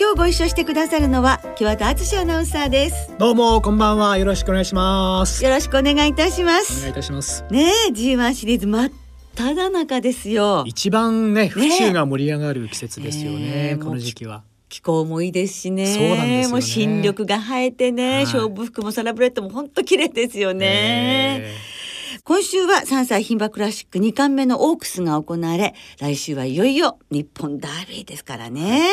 今日ご一緒してくださるのは木和田敦アナウンサーです。どうもこんばんは。よろしくお願いします。よろしくお願いいたしまお願いすいたします。ねえ G1 シリーズ真っ只中ですよ。一番ね府中が盛り上がる季節ですよねねえこの時期は。気候もいいですしね。そうなんですよね。もう新緑が生えてね、はい。勝負服もサラブレッドも本当綺麗ですよね、え。今週は3歳牝馬クラシック2冠目のオークスが行われ来週はいよいよ日本ダービーですからね、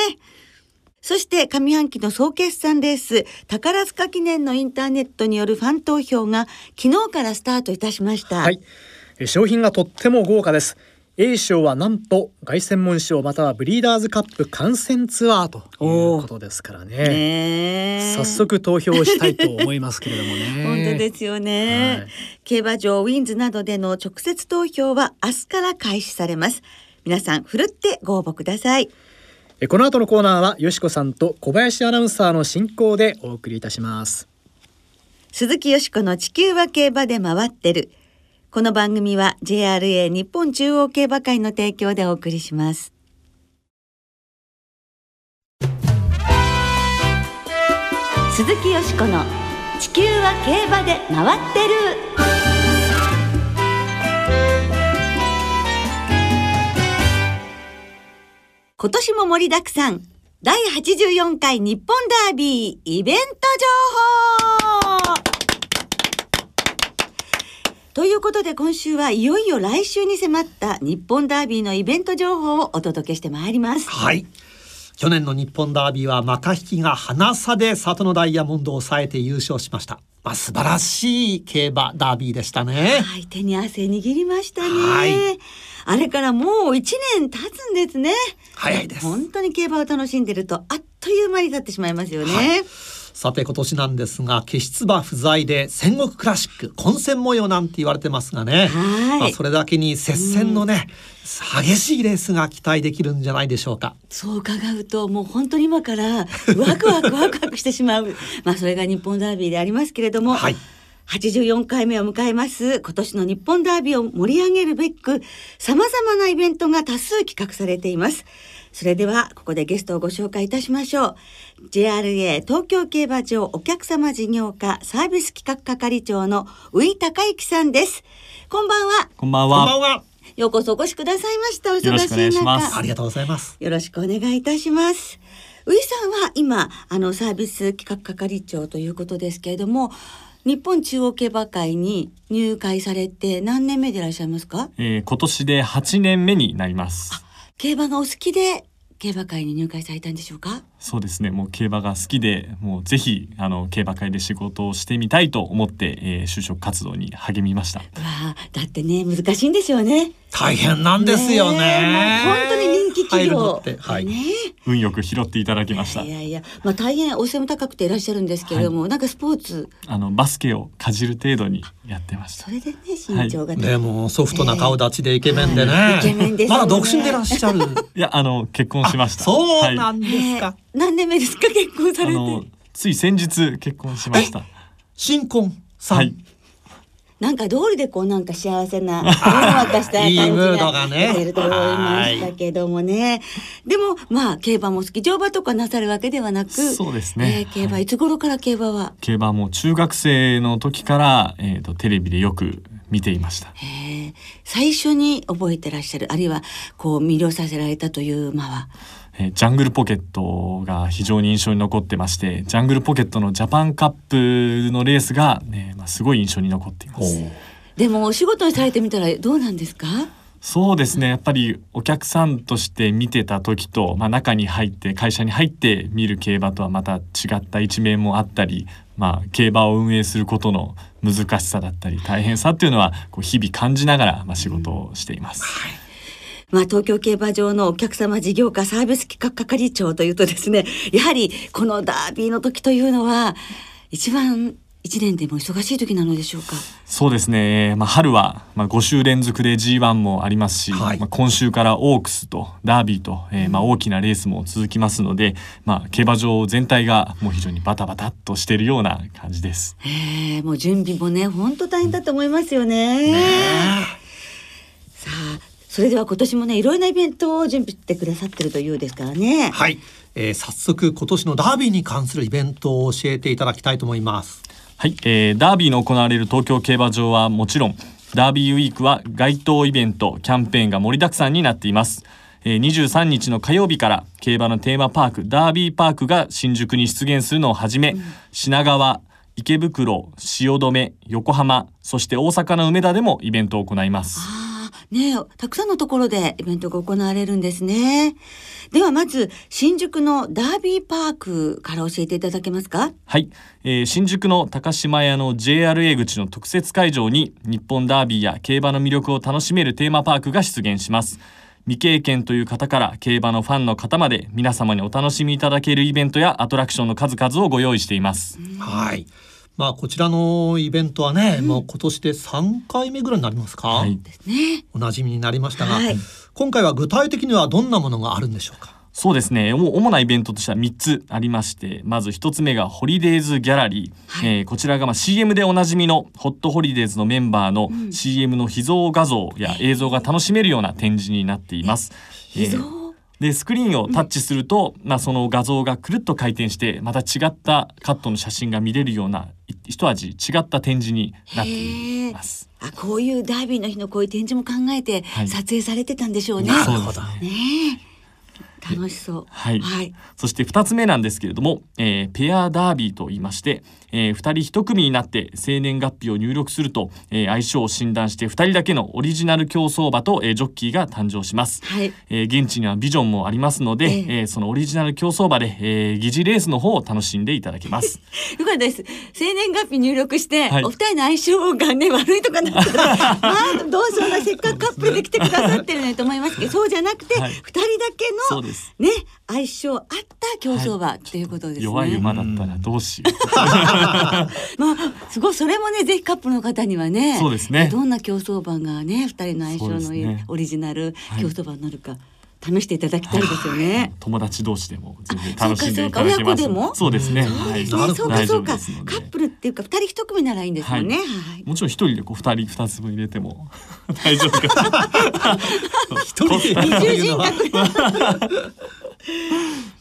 そして上半期の総決算レース宝塚記念のインターネットによるファン投票が昨日からスタートいたしました、ーはい。え商品がとっても豪華です。A 賞はなんと凱旋門賞またはブリーダーズカップ観戦ツアーということですからね。早速投票したいと思いますけれどもね。本当ですよね、はい。競馬場ウィンズなどでの直接投票は明日から開始されます皆さんふるってご応募くださいえこの後のコーナーはよしこさんと小林アナウンサーの進行でお送りいたします。鈴木よしこの地球は競馬で回ってる。この番組は JRA 日本中央競馬会の提供でお送りします。鈴木よしこの地球は競馬で回ってる。今年も盛りだくさん第84回日本ダービーイベント情報ということで今週はいよいよ来週に迫った日本ダービーのイベント情報をお届けしてまいります。はい。去年の日本ダービーはマカ引きが花差で里のダイヤモンドを抑えて優勝しました。まあ素晴らしい競馬ダービーでしたね。はい、手に汗握りましたね。はいあれからもう一年経つんですね。早いです。本当に競馬を楽しんでるとあっという間に経ってしまいますよね。はいさて今年なんですが消し馬不在で戦国クラシック混戦模様なんて言われてますがね。はいまあそれだけに接戦のね、激しいレースが期待できるんじゃないでしょうか。そう伺うともう本当に今からワクワクワクワクしてしまう。まあそれが日本ダービーでありますけれども。はい。84回目を迎えます今年の日本ダービーを盛り上げるべく様々なイベントが多数企画されていますそれではここでゲストをご紹介いたしましょう JRA 東京競馬場お客様事業課サービス企画係長の宇井孝之さんですこんばんはこんばんこんばんは。は。ようこそお越しくださいましたおよろ忙しくお願いしいします中ありがとうございます。よろしくお願いいたします。宇井さんは今あのサービス企画係長ということですけれども、日本中央競馬会に入会されて何年目でいらっしゃいますか？えー今年で8年目になります。競馬がお好きで競馬会に入会されたんでしょうか？そうですね。もう競馬が好きで、もうぜひあの競馬会で仕事をしてみたいと思って、えー就職活動に励みました。わあ、だってね難しいんですよね。大変なんですよね。えもう本当に人気企業はい。ね運よく拾っていただきましたい。やいや、まあ大変お背も高くていらっしゃるんですけれども、なんかスポーツあのバスケをかじる程度にやってましたそ。れでね身長がね、でもソフトな顔立ちでイケメンでね。はいイケメンですまだ独身でいらっしゃる。いやあの結婚しました。そうなはんですか。えー何年目ですか？結婚されて？いあのつい先日結婚しました。新婚さん。はい。なんか通りでこうなんか幸せな、わかした感じが出てると思いましたけどもね。でもまあ競馬も好き、乗馬とかなさるわけではなく、そうですねえー競馬、はいい、つ頃から競馬は？競馬も中学生の時から、えー、とテレビでよく見ていました。えー最初に覚えてらっしゃる、あるいはこう魅了させられたという馬は？えージャングルポケットが非常に印象に残ってましてジャングルポケットのジャパンカップのレースが、ねまあ、すごい印象に残っています。でもお仕事にされてみたらどうなんですか？そうですねやっぱりお客さんとして見てた時と、まあ、中に入って会社に入って見る競馬とはまた違った一面もあったり、まあ、競馬を運営することの難しさだったり大変さっていうのはこう日々感じながら、まあ、仕事をしています。まあ、東京競馬場のお客様事業課サービス企画係長というとですね、やはりこのダービーの時というのは、一番一年でも忙しい時なのでしょうか？そうですね、まあ、春は、まあ、5週連続で G1 もありますし、はいまあ、今週からオークスとダービーと、えーまあ、大きなレースも続きますので、まあ、競馬場全体がもう非常にバタバタっとしているような感じです。ええもう準備もね、本当大変だと思いますよね。さあ、それでは今年もね、いろいろなイベントを準備してくださってるというですからね。はい、えー早速今年のダービーに関するイベントを教えていただきたいと思います。はい、えーダービーの行われる東京競馬場はもちろんダービーウィークは街頭イベントキャンペーンが盛りだくさんになっています、えー23日の火曜日から競馬のテーマパークダービーパークが新宿に出現するのをはじめ、品川池袋汐留横浜そして大阪の梅田でもイベントを行いますねえたくさんのところでイベントが行われるんですね。ではまず、新宿のダービーパークから教えていただけますか？はい、えー新宿の高島屋の JRA 口の特設会場に日本ダービーや競馬の魅力を楽しめるテーマパークが出現します。未経験という方から競馬のファンの方まで皆様にお楽しみいただけるイベントやアトラクションの数々をご用意しています。はいまあこちらのイベントはね、もう今年で3回目ぐらいになりますか、はい。ね。おなじみになりましたが、はい。今回は具体的にはどんなものがあるんでしょうか？そうですね。主なイベントとしては3つありましてまず1つ目がホリデーズギャラリー、えーこちらがまあ CM でおなじみのホットホリデーズのメンバーの CM の秘蔵画像や映像が楽しめるような展示になっています。秘蔵えーでスクリーンをタッチすると、まあ、その画像がくるっと回転してまた違ったカットの写真が見れるようない一味違った展示になっています。あ、こういうダービーの日のこういう展示も考えてはい撮影されてたんでしょうね。なるほどねえ楽しそう。はい、はい。そして2つ目なんですけれども、えーペアダービーと言いまして、え2人1組になって生年月日を入力すると、えー相性を診断して2人だけのオリジナル競走馬と、えージョッキーが誕生します。はい。えー現地にはビジョンもありますので、えええーそのオリジナル競走馬で、えー疑似レースの方を楽しんでいただけます。よかったです。生年月日入力して、はいお二人の相性がね、悪いとかなったら、まあ、どうしような、せっかくカップルで来てくださってるのにと思いますけど、そうじゃなくて、二、はい人だけの、そうですね、相性あった競走馬っていうことですね。弱い馬だったらどうしよう。まあ、すごい、それもね、ぜひカップルの方にはね。そうですねどんな競走馬がね、二人の相性のいいねオリジナルい競走馬になるか、試していただきたいですよね。友達同士でも全然あ楽しんでいただけそうかそうか親ます。子でも？そうですね。そうですね、なるほどそうかそうかカップルっていうか二人一組ならいいんですもんね。はい。もちろん一人でこう二人二つ分入れても 大丈夫か。一人でやるというのは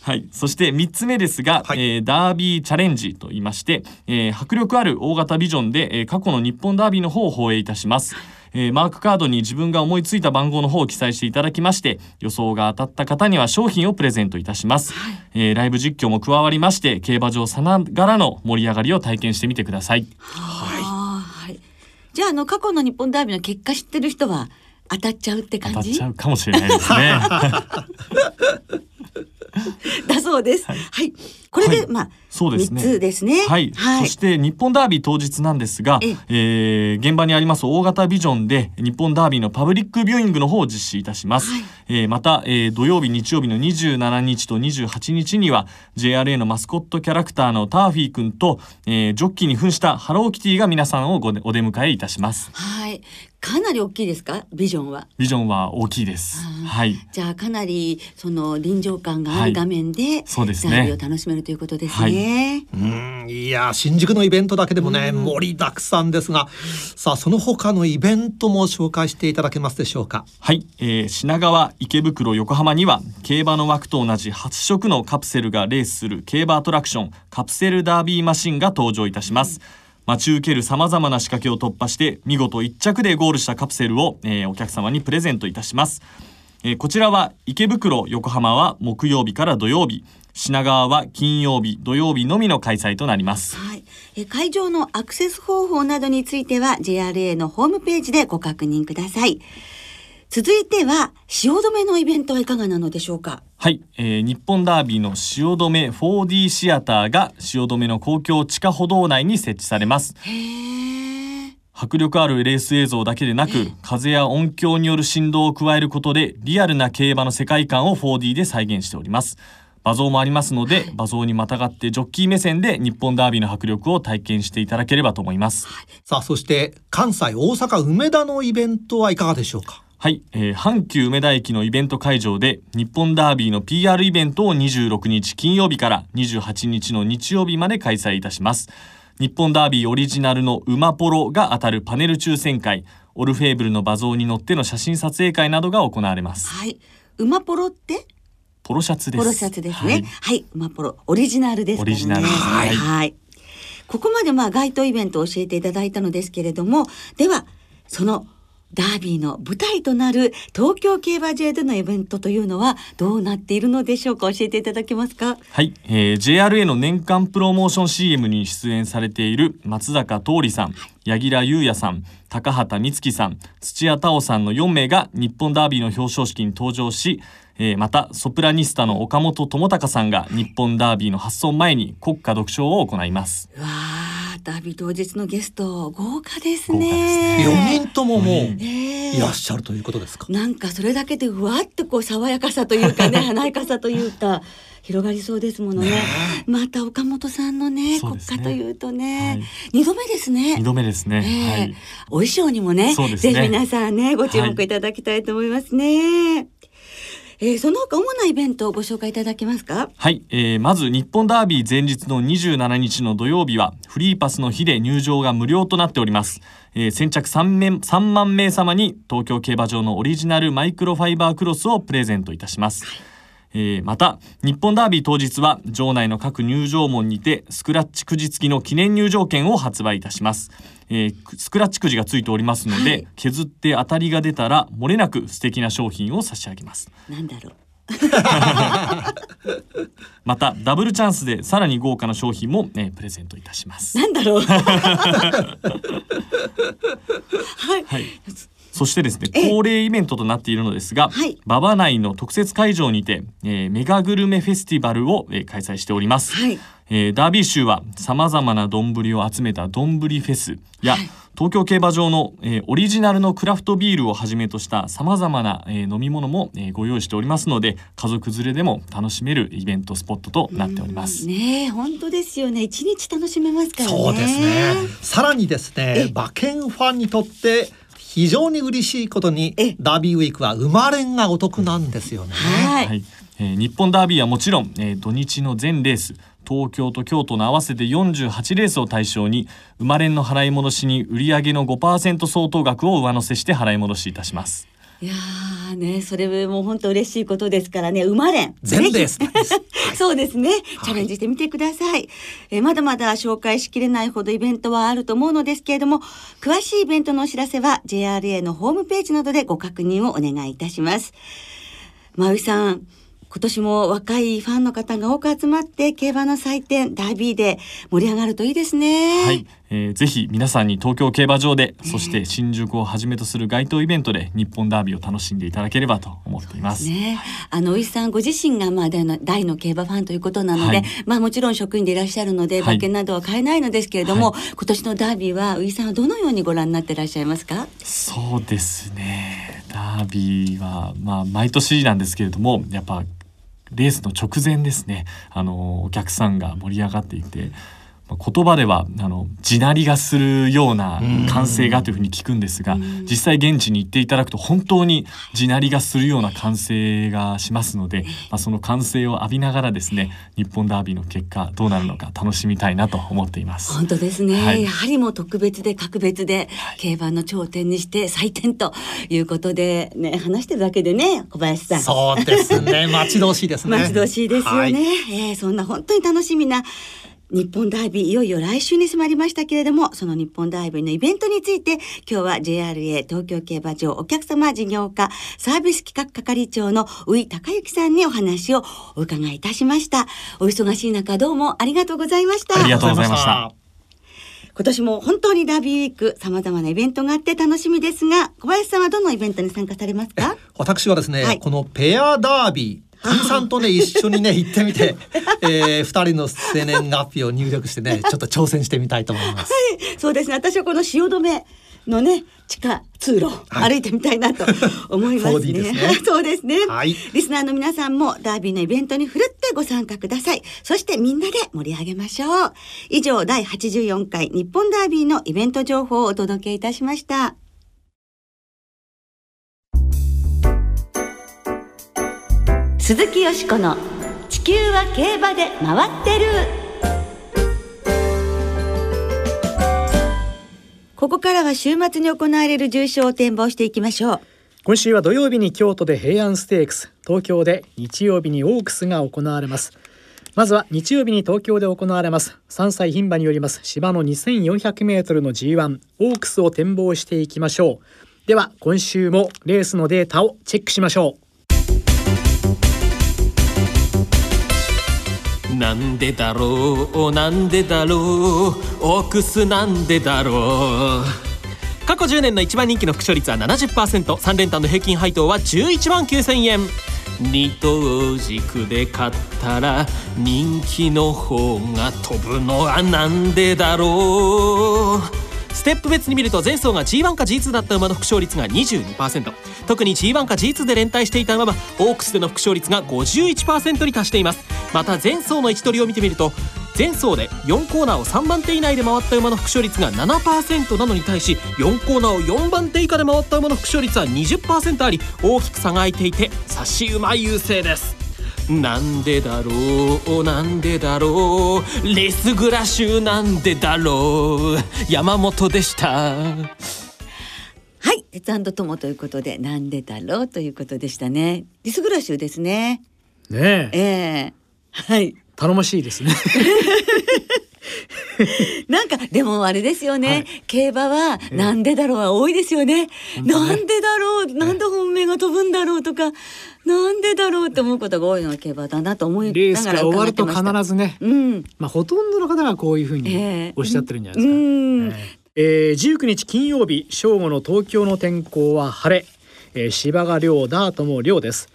はい、そして3つ目ですが、はいえーダービーチャレンジと言いまして、えー迫力ある大型ビジョンで、えー過去の日本ダービーの方を放映いたします、えーマークカードに自分が思いついた番号の方を記載していただきまして予想が当たった方には商品をプレゼントいたします、えーライブ実況も加わりまして競馬場さながらの盛り上がりを体験してみてくださいはい。はい。じゃあ、あの、過去の日本ダービーの結果知ってる人は当たっちゃうって感じ？ちゃうかもしれないですね。だそうです。はい。これで、はい。まあ、そうですね。ですね。はい、そして日本ダービー当日なんですが、ええ。ー現場にあります大型ビジョンで日本ダービーのパブリックビューイングの方を実施いたします、はい。えーまた、えー土曜日日曜日の27日と28日には JRA のマスコットキャラクターのターフィー君と、えージョッキーに扮したハローキティが皆さんをごお出迎えいたします。はい。かなり大きいですか？ビジョンは。ビジョンは大きいです。はい。じゃあかなりその臨場感があはい。る画面で、そうですね。を楽しめるということですね。うんいや新宿のイベントだけでもね、盛りだくさんですがさあその他のイベントも紹介していただけますでしょうか？はい、えー品川池袋横浜には競馬の枠と同じ8色のカプセルがレースする競馬アトラクションカプセルダービーマシンが登場いたします、待ち受ける様々な仕掛けを突破して見事1着でゴールしたカプセルを、えーお客様にプレゼントいたします、えーこちらは池袋横浜は木曜日から土曜日品川は金曜日土曜日のみの開催となりますはい。え会場のアクセス方法などについては JRA のホームページでご確認ください。続いては汐留のイベントはいかがなのでしょうか？はい、えー日本ダービーの汐留 4D シアターが汐留の公共地下歩道内に設置されます。迫力あるレース映像だけでなく風や音響による振動を加えることでリアルな競馬の世界観を 4D で再現しております。馬像もありますので馬像にまたがってジョッキー目線で日本ダービーの迫力を体験していただければと思います。さあそして関西大阪梅田のイベントはいかがでしょうか？はい、えー阪急梅田駅のイベント会場で日本ダービーの PR イベントを26日金曜日から28日の日曜日まで開催いたします。日本ダービーオリジナルの馬ポロが当たるパネル抽選会オルフェーブルの馬像に乗っての写真撮影会などが行われます。はい馬ポロって？ポロシャツです。ポロシャツですね。はい。はい、馬ポロオリジナルですね。オリジナル。ですはい。はい。ここまでまあ街頭イベントを教えていただいたのですけれども、ではそのダービーの舞台となる東京競馬場でのイベントというのはどうなっているのでしょうか？教えていただけますか？はい、えー JRA の年間プロモーション CM に出演されている松坂桃李さん、柳楽優弥さん、高畑充希さん、土屋太鳳さんの4名が日本ダービーの表彰式に登場し、えーまたソプラニスタの岡本智隆さんが日本ダービーの発送前に国歌読唱を行います。うわーダービー当日のゲスト豪華ですね。四人とももうええ。いらっしゃるということですか？なんかそれだけでうわってこう爽やかさというかね 華やかさというか広がりそうですものね。また岡本さんのねね。歌というとね、はい。二度目ですね。2度目ですね。ええ。はい。お衣装にもねぜひ皆さんねご注目いただきたいと思いますね、えーその他主なイベントをご紹介いただけますか？はい、えーまず日本ダービー前日の27日の土曜日はフリーパスの日で入場が無料となっております、えー先着 3, 名3万名様に東京競馬場のオリジナルマイクロファイバークロスをプレゼントいたします、えーまた日本ダービー当日は場内の各入場門にてスクラッチくじ付きの記念入場券を発売いたします、えースクラッチくじがついておりますので、はい。削って当たりが出たら漏れなく素敵な商品を差し上げます。なんだろう。またダブルチャンスでさらに豪華な商品も、えープレゼントいたします。なんだろう。はい。そしてですねええ。恒例イベントとなっているのですが、はい。馬場内の特設会場にて、えーメガグルメフェスティバルを、えー開催しております。はい。えーダービー州はさまざまな丼を集めた丼フェスや、はい。東京競馬場の、えーオリジナルのクラフトビールをはじめとしたさまざまな、えー飲み物も、えーご用意しておりますので家族連れでも楽しめるイベントスポットとなっております。ねえ本当ですよね。一日楽しめますからね。そうですね。さらにですね馬券ファンにとって非常に嬉しいことにえダービーウィークは生まれんがお得なんですよね。はい、はいえー日本ダービーはもちろん、えー土日の全レース東京と京都の合わせて48レースを対象に生まれんの払い戻しに売上の5%相当額を上乗せして払い戻しいたします。いやーねそれも本当嬉しいことですからね。生まれん。全レースぜひ。そうですね、チャレンジしてみてください、えーまだまだ紹介しきれないほどイベントはあると思うのですけれども詳しいイベントのお知らせは JRA のホームページなどでご確認をお願いいたします。まういさん今年も若いファンの方が多く集まって競馬の祭典ダービーで盛り上がるといいですね。はい、えーぜひ皆さんに東京競馬場で、そして新宿をはじめとする街頭イベントで日本ダービーを楽しんでいただければと思っています。ね、あのおいさんご自身がまあ大の大の競馬ファンということなので、はい。まあもちろん職員でいらっしゃるのではい。馬券などは買えないのですけれども、は今年のダービーはういさんはどのようにご覧になっていらっしゃいますか？そうですね。ダービーはまあ毎年なんですけれどもやっぱレースの直前ですね。あのお客さんが盛り上がっていて、言葉ではあの地鳴りがするような歓声がというふうに聞くんですが実際現地に行っていただくと本当に地鳴りがするような歓声がしますので、まあ、その歓声を浴びながらですね日本ダービーの結果どうなるのか楽しみたいなと思っています。本当ですね、はいやはりもう特別で格別で、競馬の頂点にして祭典ということでね話してるだけでね小林さん。そうですね。待ち遠しいですね。待ち遠しいですよね、はいえーそんな本当に楽しみな日本ダービーいよいよ来週に迫りましたけれどもその日本ダービーのイベントについて今日は JRA 東京競馬場お客様事業課サービス企画係長の宇井孝之さんにお話をお伺いいたしましたお忙しい中どうもありがとうございましたありがとうございました。今年も本当にダービーウィーク様々なイベントがあって楽しみですが小林さんはどのイベントに参加されますか？私はですね、はいこのペアダービー。さんとね一緒にね 行ってみて、えー、二人の生年月日を入力してね ちょっと挑戦してみたいと思います。そうですね私はこの汐留のね地下通路を歩いてみたいなと思いますね。4D ですね そうですね、はいリスナーの皆さんもダービーのイベントにふるってご参加ください。そしてみんなで盛り上げましょう。以上第84回日本ダービーのイベント情報をお届けいたしました。鈴木よしこの地球は競馬で回ってる。ここからは週末に行われる重賞を展望していきましょう。今週は土曜日に京都で平安ステークス。東京で日曜日にオークスが行われます。まずは日曜日に東京で行われます。3歳牝馬によります。芝の2400メートルの G1 オークスを展望していきましょう。では今週もレースのデータをチェックしましょう。なんでだろう？なんでだろう？オークスなんでだろう？過去10年の一番人気の副賞率は 70%3 連単の平均配当は11万9000円。二等軸で買ったら人気の方が飛ぶのはなんでだろう？ステップ別に見ると前走が G1 か G2 だった馬の副勝率が22%特に G1 か G2 で連帯していた馬はオークスでの副勝率が51%に達しています。また前走の位置取りを見てみると前走で4コーナーを3番手以内で回った馬の副勝率が7%なのに対し4コーナーを4番手以下で回った馬の副勝率は20%あり大きく差が開いていて差し馬優勢です。なんでだろうなんでだろう。レスグラシュなんでだろう。山本でした。はい鉄ともということでなんでだろうということでしたね。リスグラシュですね。ねえ。ええ。はい。頼もしいですね。なんかでもあれですよね、はい。競馬はなんでだろうは多いですよね、本当ね。なんでだろうなんで本命が飛ぶんだろうとかなんでだろうって思うことが多いのが競馬だなと思いレースがながら終わると必ずねうん。まあほとんどの方がこういうふうにええ。おっしゃってるんじゃないですか、うん。えーえー19日金曜日正午の東京の天候は晴れ、えー芝が涼ダートも涼です、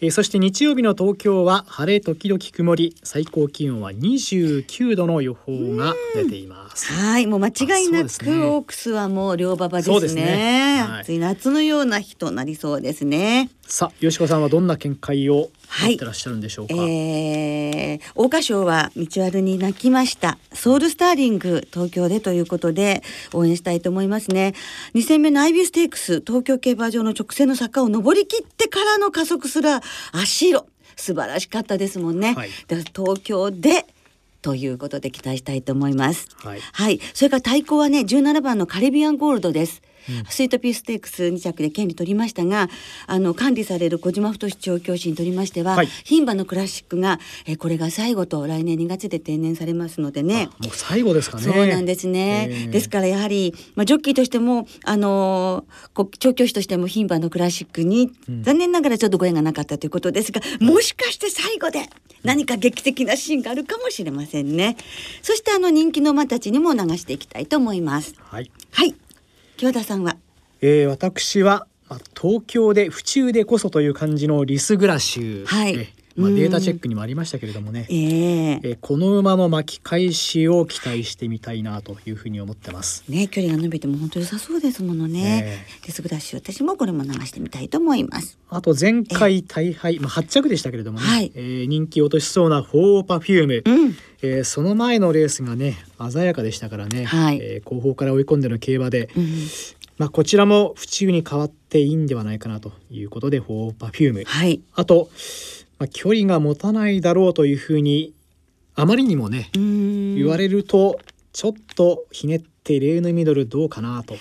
えーそして日曜日の東京は晴れ時々曇り。最高気温は29度の予報が出ています。はいもう間違いなく、ね。オークスはもう両馬場ですね。ね。はい夏のような日となりそうですねさあ吉子さんはどんな見解をはい。持ってらっしゃるんでしょうか、えー、桜花賞は道歩に泣きました。ソウルスターリング東京でということで応援したいと思いますね。2戦目のアイビューステークス東京競馬場の直線の坂を登り切ってからの加速すら足色。素晴らしかったですもんね、はい。で東京でということで期待したいと思います。はい。はい、それから対抗はね、17番のカリビアンゴールドです。スイートピーステークス2着で権利取りましたがあの管理される小島太調教師にとりましては、はい。牝馬のクラシックが、えーこれが最後と来年2月で定年されますのでね。あもう最後ですかね。そうなんですね、えー。ですからやはり、まあ、ジョッキーとしてもあの調教師としても牝馬のクラシックに、うん。残念ながらちょっとご縁がなかったということですがもしかして最後で何か劇的なシーンがあるかもしれませんね。そしてあの人気の馬たちにも流していきたいと思います。はい。はい清田さんは？えー私は、まあ、東京で府中でこそという感じのリスグラシュー、はい。えーまあ、うん。データチェックにもありましたけれどもね、ええ。えーこの馬の巻き返しを期待してみたいなというふうに思ってます。ね距離が伸びても本当良さそうですものね。えリスグラシュー私もこれも流してみたいと思います。あと前回大敗、まあ、8着でしたけれどもね、はい。えー人気落としそうなホウオウパフューム、うん。えーその前のレースがね鮮やかでしたからね、はい。えー後方から追い込んでの競馬で、うんまあ、こちらも府中に変わっていいんではないかなということでホウオウパフューム。はい。あと、まあ、距離が持たないだろうというふうにあまりにもねうん。言われるとちょっとひねってレーヌミノルどうかなと、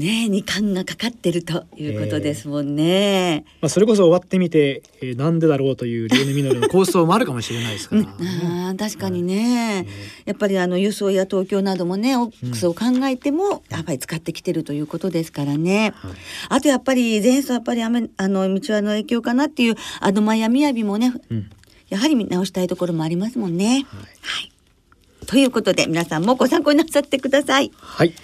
ねえ二冠がかかってるということですもんね。まあ、それこそ終わってみて、えーなんでだろうというレーヌミノルの好走もあるかもしれないですかうん、ら、あー確かにね、えやっぱりあの輸送や東京などもねオックスを考えてもやっぱり使ってきてるということですからね。はいあとやっぱり前走やっぱり雨あの道輪の影響かなっていうアドマイアミヤビもねうんやはり見直したいところもありますもんね。はいはい。ということで皆さんもご参考になさってください。はい、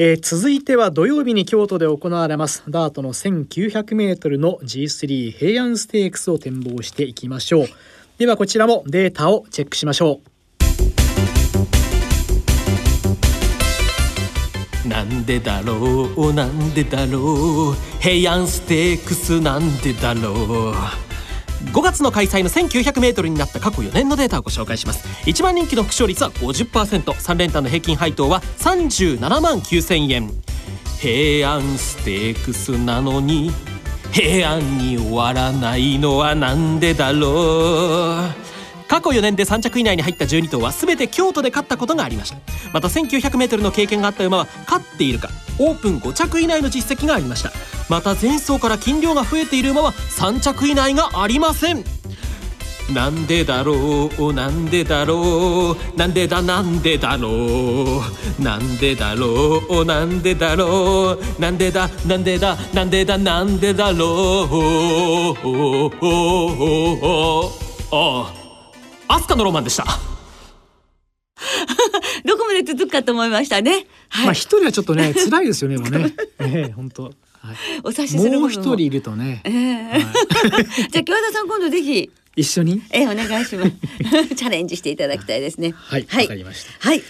えー続いては土曜日に京都で行われます。ダートの 1900m の G3 平安ステークスを展望していきましょう。ではこちらもデータをチェックしましょう。なんでだろうなんでだろう。平安ステークスなんでだろう。5月の開催の 1900m になった過去4年のデータをご紹介します。一番人気の副勝率は 50%3 連単の平均配当は37万9000円。平安ステークスなのに平安に終わらないのはなんでだろう。過去4年で3着以内に入った12頭は全て京都で勝ったことがありました。また 1900m の経験があった馬は勝っているかオープン5着以内の実績がありました。また前走から斤量が増えている馬は3着以内がありません。なんでだろうなんでだろうなんでだなんでだろうなんでだろうなんでだろうなんでだなんでだなんでだなんでだろう。ああ。アスカのロマンでしたどこまで続くかと思いましたね。はい、まあ一人はちょっとね 辛いですよねもうね。ええ本当。はい、お察しするもう一人いるとね。ええはいじゃあ京田さん今度ぜひ一緒に？ええお願いします。チャレンジしていただきたいですね。はいわ、はいかりました。はい。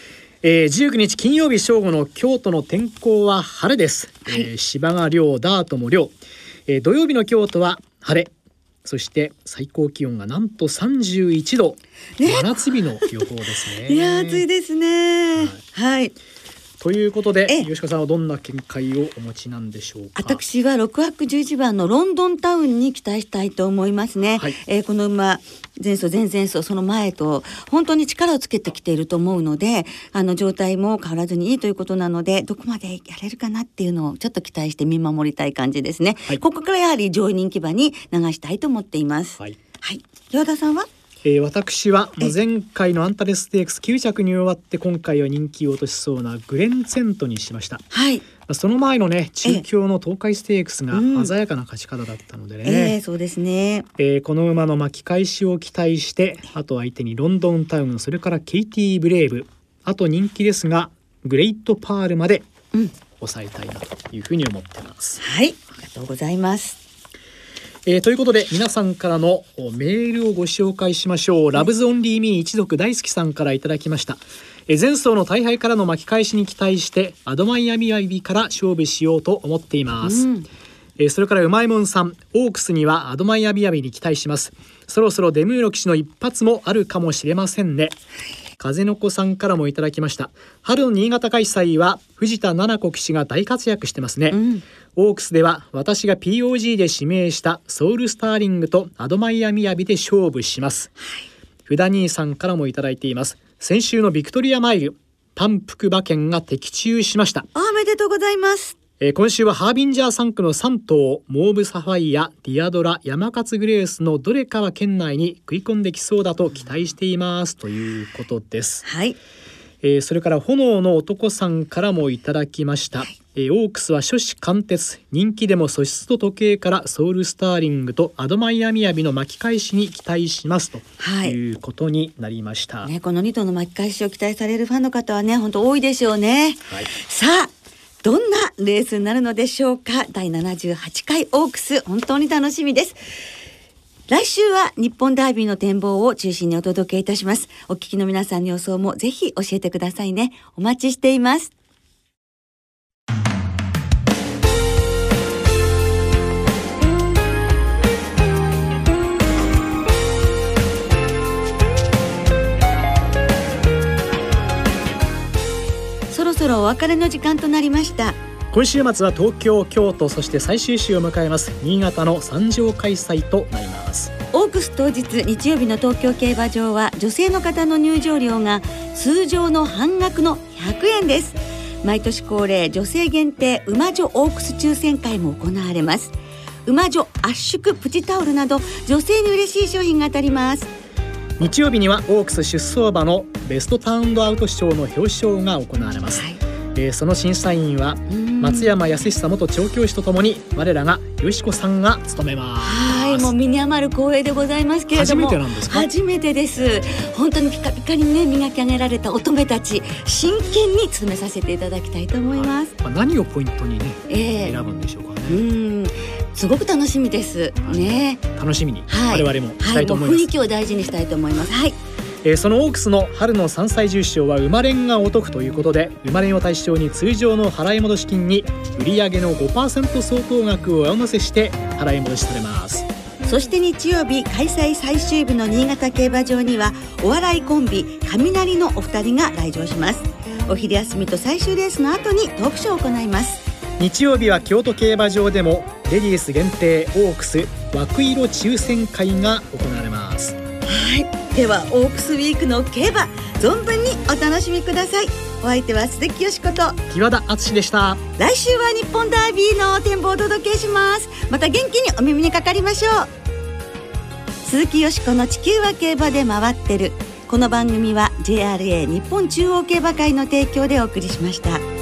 えー、19日金曜日正午の京都の天候は晴れです。はいえー芝が涼、ダートも涼。えー、土曜日の京都は晴れ。そして最高気温がなんと31度、ね真夏日の予報ですね。いやー暑いですね。はい。ということで、ええ吉川さんはどんな見解をお持ちなんでしょうか？私は6泊11番のロンドンタウンに期待したいと思いますね。はいえーこの馬前走前々走その前と本当に力をつけてきていると思うのであの状態も変わらずにいいということなのでどこまでやれるかなっていうのをちょっと期待して見守りたい感じですね。はいここからやはり上位人気馬に流したいと思っています。はい。はい。岩田さんは？えー私は前回のアンタレステークス9着に終わって今回は人気を落としそうなグレンツェントにしました。はい。まあその前のね中京の東海ステークスがうん鮮やかな勝ち方だったのでね、えー、そうですね。えーこの馬の巻き返しを期待してあと相手にロンドンタウンそれからケイティ・ブレイブあと人気ですがグレイト・パールまでうん。抑えたいなというふうに思ってます。はい。ありがとうございます。えーということで皆さんからのおメールをご紹介しましょう。ラブズオンリーミー一族大好きさんからいただきました。えー前走の大敗からの巻き返しに期待してアドマイアミアビから勝負しようと思っています。うんえーそれからうまいもんさんオークスにはアドマイアビアビに期待しますそろそろデムーロ騎士の一発もあるかもしれませんね風の子さんからもいただきました春の新潟開催は藤田七子騎士が大活躍してますね、うん。オークスでは私が POG で指名したソウルスターリングとアドマイアミヤビで勝負します、ふだ兄さんからもいただいています。先週のビクトリアマイル3連複馬券が的中しました。おめでとうございます。えー今週はハービンジャー産駒の3頭モーブサファイアディアドラヤマカツグレースのどれかは圏内に食い込んできそうだと期待しています。ということです、はい。えーそれから炎の男さんからもいただきました、えーオークスは初子貫徹人気でも素質と時計からソウルスターリングとアドマイアミヤビの巻き返しに期待しますとはいいうことになりました、ね、この2頭の巻き返しを期待されるファンの方はね、本当多いでしょうね。はいさあ、どんなレースになるのでしょうか？第78回オークス、本当に楽しみです。来週は日本ダービーの展望を中心にお届けいたします。お聞きの皆さんの予想もぜひ教えてくださいね。お待ちしています。そろお別れの時間となりました。今週末は東京京都そして最終週を迎えます。新潟の三条開催となります。オークス当日日曜日の東京競馬場は女性の方の入場料が通常の半額の100円です。毎年恒例女性限定馬女オークス抽選会も行われます。馬女圧縮プチタオルなど女性に嬉しい商品が当たります日曜日にはオークス出走馬のベストタウンドアウト賞の表彰が行われます、はい。えーその審査員は松山康久元調教師とともに我らがよしこさんが務めます。はいもう身に余る光栄でございますけれども。初めてなんですか？初めてです。本当にピカピカにね磨き上げられた乙女たち真剣に務めさせていただきたいと思います、まあ何をポイントにねええ選ぶんでしょうかうね、んすごく楽しみです。ね。楽しみに。はい。我々もしたいと思います、はもう雰囲気を大事にしたいと思います。はい。えー、そのオークスの春の山菜重賞は生まれんがお得ということで生まれんを対象に通常の払い戻し金に売上の5%相当額を上乗せして払い戻しされます。そして日曜日開催最終日の新潟競馬場にはお笑いコンビ雷のお二人が来場します。お昼休みと最終レースの後にトークショーを行います日曜日は京都競馬場でもレディース限定オークス枠色抽選会が行われます。はい。ではオークスウィークの競馬存分にお楽しみください。お相手は鈴木よしこと木和田敦でした。来週は日本ダービーの展望をお届けします。また元気にお耳にかかりましょう。鈴木よしこの地球は競馬で回ってる。この番組は JRA 日本中央競馬会の提供でお送りしました。